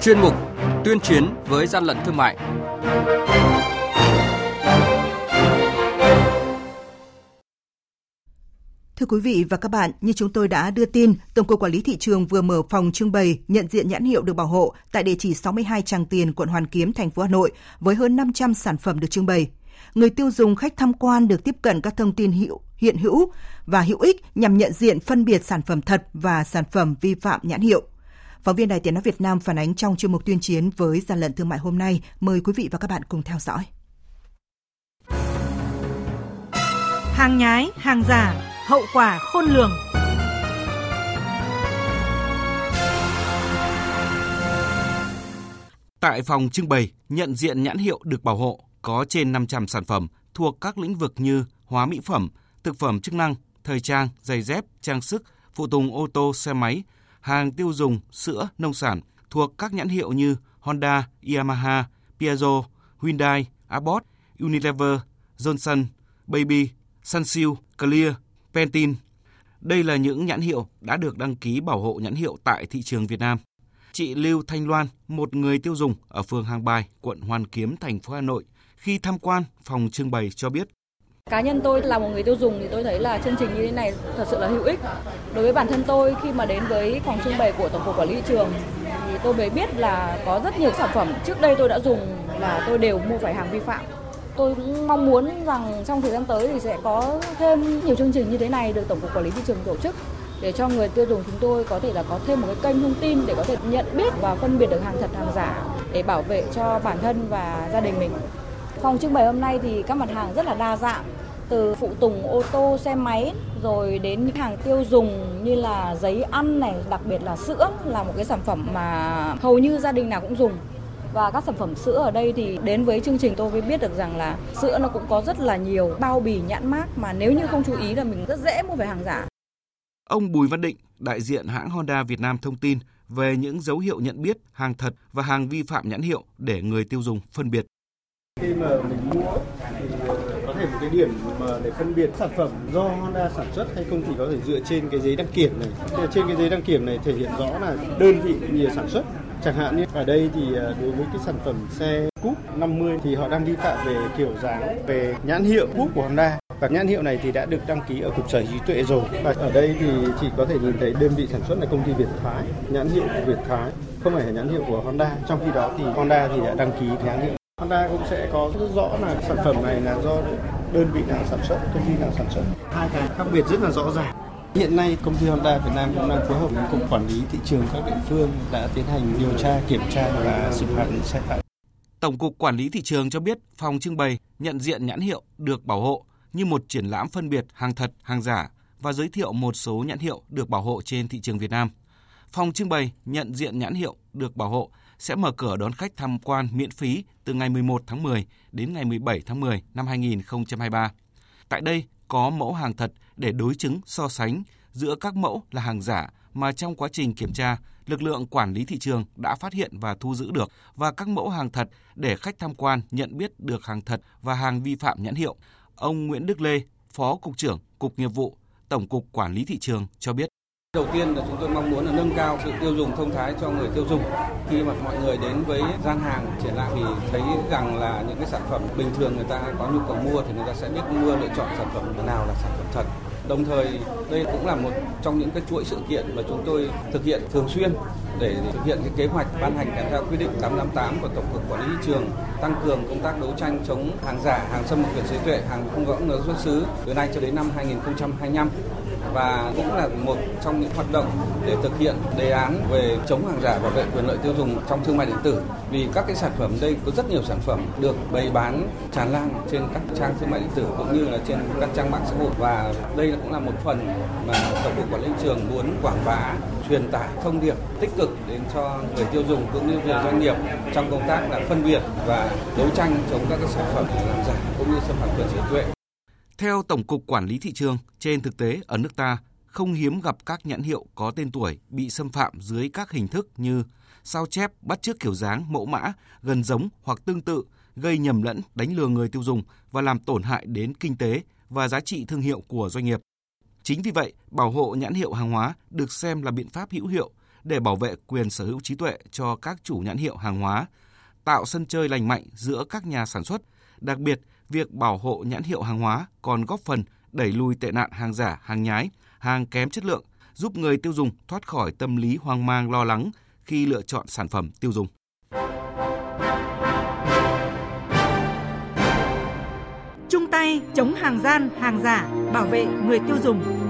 chuyên mục Tuyên chiến với gian lận thương mại. Thưa quý vị và các bạn, như chúng tôi đã đưa tin, Tổng cục Quản lý thị trường vừa mở phòng trưng bày nhận diện nhãn hiệu được bảo hộ tại địa chỉ 62 Tràng Tiền, quận Hoàn Kiếm, thành phố Hà Nội với hơn 500 sản phẩm được trưng bày. Người tiêu dùng khách tham quan được tiếp cận các thông tin hiệu hiện hữu và hữu ích nhằm nhận diện phân biệt sản phẩm thật và sản phẩm vi phạm nhãn hiệu. Phóng viên Đài Tiếng nói Việt Nam phản ánh trong chuyên mục tuyên chiến với gian lận thương mại hôm nay. Mời quý vị và các bạn cùng theo dõi. Hàng nhái, hàng giả, hậu quả khôn lường. Tại phòng trưng bày, nhận diện nhãn hiệu được bảo hộ có trên 500 sản phẩm thuộc các lĩnh vực như hóa mỹ phẩm, thực phẩm chức năng, thời trang, giày dép, trang sức, phụ tùng ô tô, xe máy, hàng tiêu dùng, sữa, nông sản thuộc các nhãn hiệu như Honda, Yamaha, Piaggio, Hyundai, Abbott, Unilever, Johnson, Baby, Sunsilk, Clear, Pantene. Đây là những nhãn hiệu đã được đăng ký bảo hộ nhãn hiệu tại thị trường Việt Nam. Chị Lưu Thanh Loan, một người tiêu dùng ở phường Hàng Bài, quận Hoàn Kiếm, thành phố Hà Nội, khi tham quan phòng trưng bày cho biết. Cá nhân tôi là một người tiêu dùng thì tôi thấy là chương trình như thế này thật sự là hữu ích. Đối với bản thân tôi, khi mà đến với phòng trưng bày của Tổng cục Quản lý thị trường thì tôi mới biết là có rất nhiều sản phẩm trước đây tôi đã dùng là tôi đều mua phải hàng vi phạm. Tôi cũng mong muốn rằng trong thời gian tới thì sẽ có thêm nhiều chương trình như thế này được Tổng cục Quản lý thị trường tổ chức để cho người tiêu dùng chúng tôi có thể là có thêm một cái kênh thông tin để có thể nhận biết và phân biệt được hàng thật, hàng giả để bảo vệ cho bản thân và gia đình mình. Phòng trưng bày hôm nay thì các mặt hàng rất là đa dạng, từ phụ tùng ô tô, xe máy rồi đến những hàng tiêu dùng như là giấy ăn này, đặc biệt là sữa là một cái sản phẩm mà hầu như gia đình nào cũng dùng. Và các sản phẩm sữa ở đây thì đến với chương trình tôi mới biết được rằng là sữa nó cũng có rất là nhiều bao bì nhãn mát mà nếu như không chú ý là mình rất dễ mua phải hàng giả. Ông Bùi Văn Định, đại diện hãng Honda Việt Nam thông tin về những dấu hiệu nhận biết hàng thật và hàng vi phạm nhãn hiệu để người tiêu dùng phân biệt. Khi mà mình mua thì ờ, có thể một cái điểm mà để phân biệt sản phẩm do Honda sản xuất hay không thì có thể dựa trên cái giấy đăng kiểm này. Trên cái giấy đăng kiểm này thể hiện rõ là đơn vị nhà sản xuất. Chẳng hạn như ở đây thì ờ, đối với cái sản phẩm xe Cúp 50 thì họ đang vi phạm về kiểu dáng, về nhãn hiệu Cúp của Honda. Và nhãn hiệu này thì đã được đăng ký ở Cục Sở hữu trí tuệ rồi. Và ở đây thì chỉ có thể nhìn thấy đơn vị sản xuất là công ty Việt Thái, nhãn hiệu Việt Thái, không phải là nhãn hiệu của Honda. Trong khi đó thì Honda thì đã đăng ký nhãn hiệu Honda cũng sẽ có rất rõ là sản phẩm này là do đơn vị nào sản xuất, công ty nào sản xuất. Hai cái khác biệt rất là rõ ràng. Hiện nay công ty Honda Việt Nam cũng đang phối hợp với cục quản lý thị trường các địa phương đã tiến hành điều tra, kiểm tra và xử phạt những sai phạm. Tổng cục Quản lý thị trường cho biết phòng trưng bày nhận diện nhãn hiệu được bảo hộ như một triển lãm phân biệt hàng thật, hàng giả và giới thiệu một số nhãn hiệu được bảo hộ trên thị trường Việt Nam. Phòng trưng bày nhận diện nhãn hiệu được bảo hộ sẽ mở cửa đón khách tham quan miễn phí từ ngày 11 tháng 10 đến ngày 17 tháng 10 năm 2023. Tại đây có mẫu hàng thật để đối chứng so sánh giữa các mẫu là hàng giả mà trong quá trình kiểm tra, lực lượng quản lý thị trường đã phát hiện và thu giữ được và các mẫu hàng thật để khách tham quan nhận biết được hàng thật và hàng vi phạm nhãn hiệu. Ông Nguyễn Đức Lê, Phó Cục trưởng Cục Nghiệp vụ, Tổng cục Quản lý Thị trường cho biết. Đầu tiên là chúng tôi mong muốn là nâng cao sự tiêu dùng thông thái cho người tiêu dùng. Khi mà mọi người đến với gian hàng, triển lãm thì thấy rằng là những cái sản phẩm bình thường người ta có nhu cầu mua thì người ta sẽ biết mua, lựa chọn sản phẩm nào là sản phẩm thật. Đồng thời, đây cũng là một trong những cái chuỗi sự kiện mà chúng tôi thực hiện thường xuyên để thực hiện cái kế hoạch ban hành kèm theo quy định 858 của Tổng cục Quản lý thị trường tăng cường công tác đấu tranh chống hàng giả, hàng xâm nhập quyền trí tuệ, hàng không rõ nguồn gốc xuất xứ từ nay cho đến năm 2025 và cũng là một trong những hoạt động để thực hiện đề án về chống hàng giả bảo vệ quyền lợi tiêu dùng trong thương mại điện tử. Vì các cái sản phẩm đây có rất nhiều sản phẩm được bày bán tràn lan trên các trang thương mại điện tử cũng như là trên các trang mạng xã hội. Và đây cũng là một phần mà tổng cục quản lý thị trường muốn quảng bá truyền tải thông điệp tích cực đến cho người tiêu dùng cũng như về doanh nghiệp trong công tác là phân biệt và đấu tranh chống các cái sản phẩm làm giả cũng như xâm phạm quyền sở tuệ theo Tổng cục Quản lý Thị trường, trên thực tế ở nước ta không hiếm gặp các nhãn hiệu có tên tuổi bị xâm phạm dưới các hình thức như sao chép, bắt chước kiểu dáng, mẫu mã, gần giống hoặc tương tự, gây nhầm lẫn, đánh lừa người tiêu dùng và làm tổn hại đến kinh tế và giá trị thương hiệu của doanh nghiệp. Chính vì vậy, bảo hộ nhãn hiệu hàng hóa được xem là biện pháp hữu hiệu để bảo vệ quyền sở hữu trí tuệ cho các chủ nhãn hiệu hàng hóa, tạo sân chơi lành mạnh giữa các nhà sản xuất. Đặc biệt, việc bảo hộ nhãn hiệu hàng hóa còn góp phần đẩy lùi tệ nạn hàng giả, hàng nhái, hàng kém chất lượng, giúp người tiêu dùng thoát khỏi tâm lý hoang mang lo lắng khi lựa chọn sản phẩm tiêu dùng. Chung tay chống hàng gian, hàng giả, bảo vệ người tiêu dùng.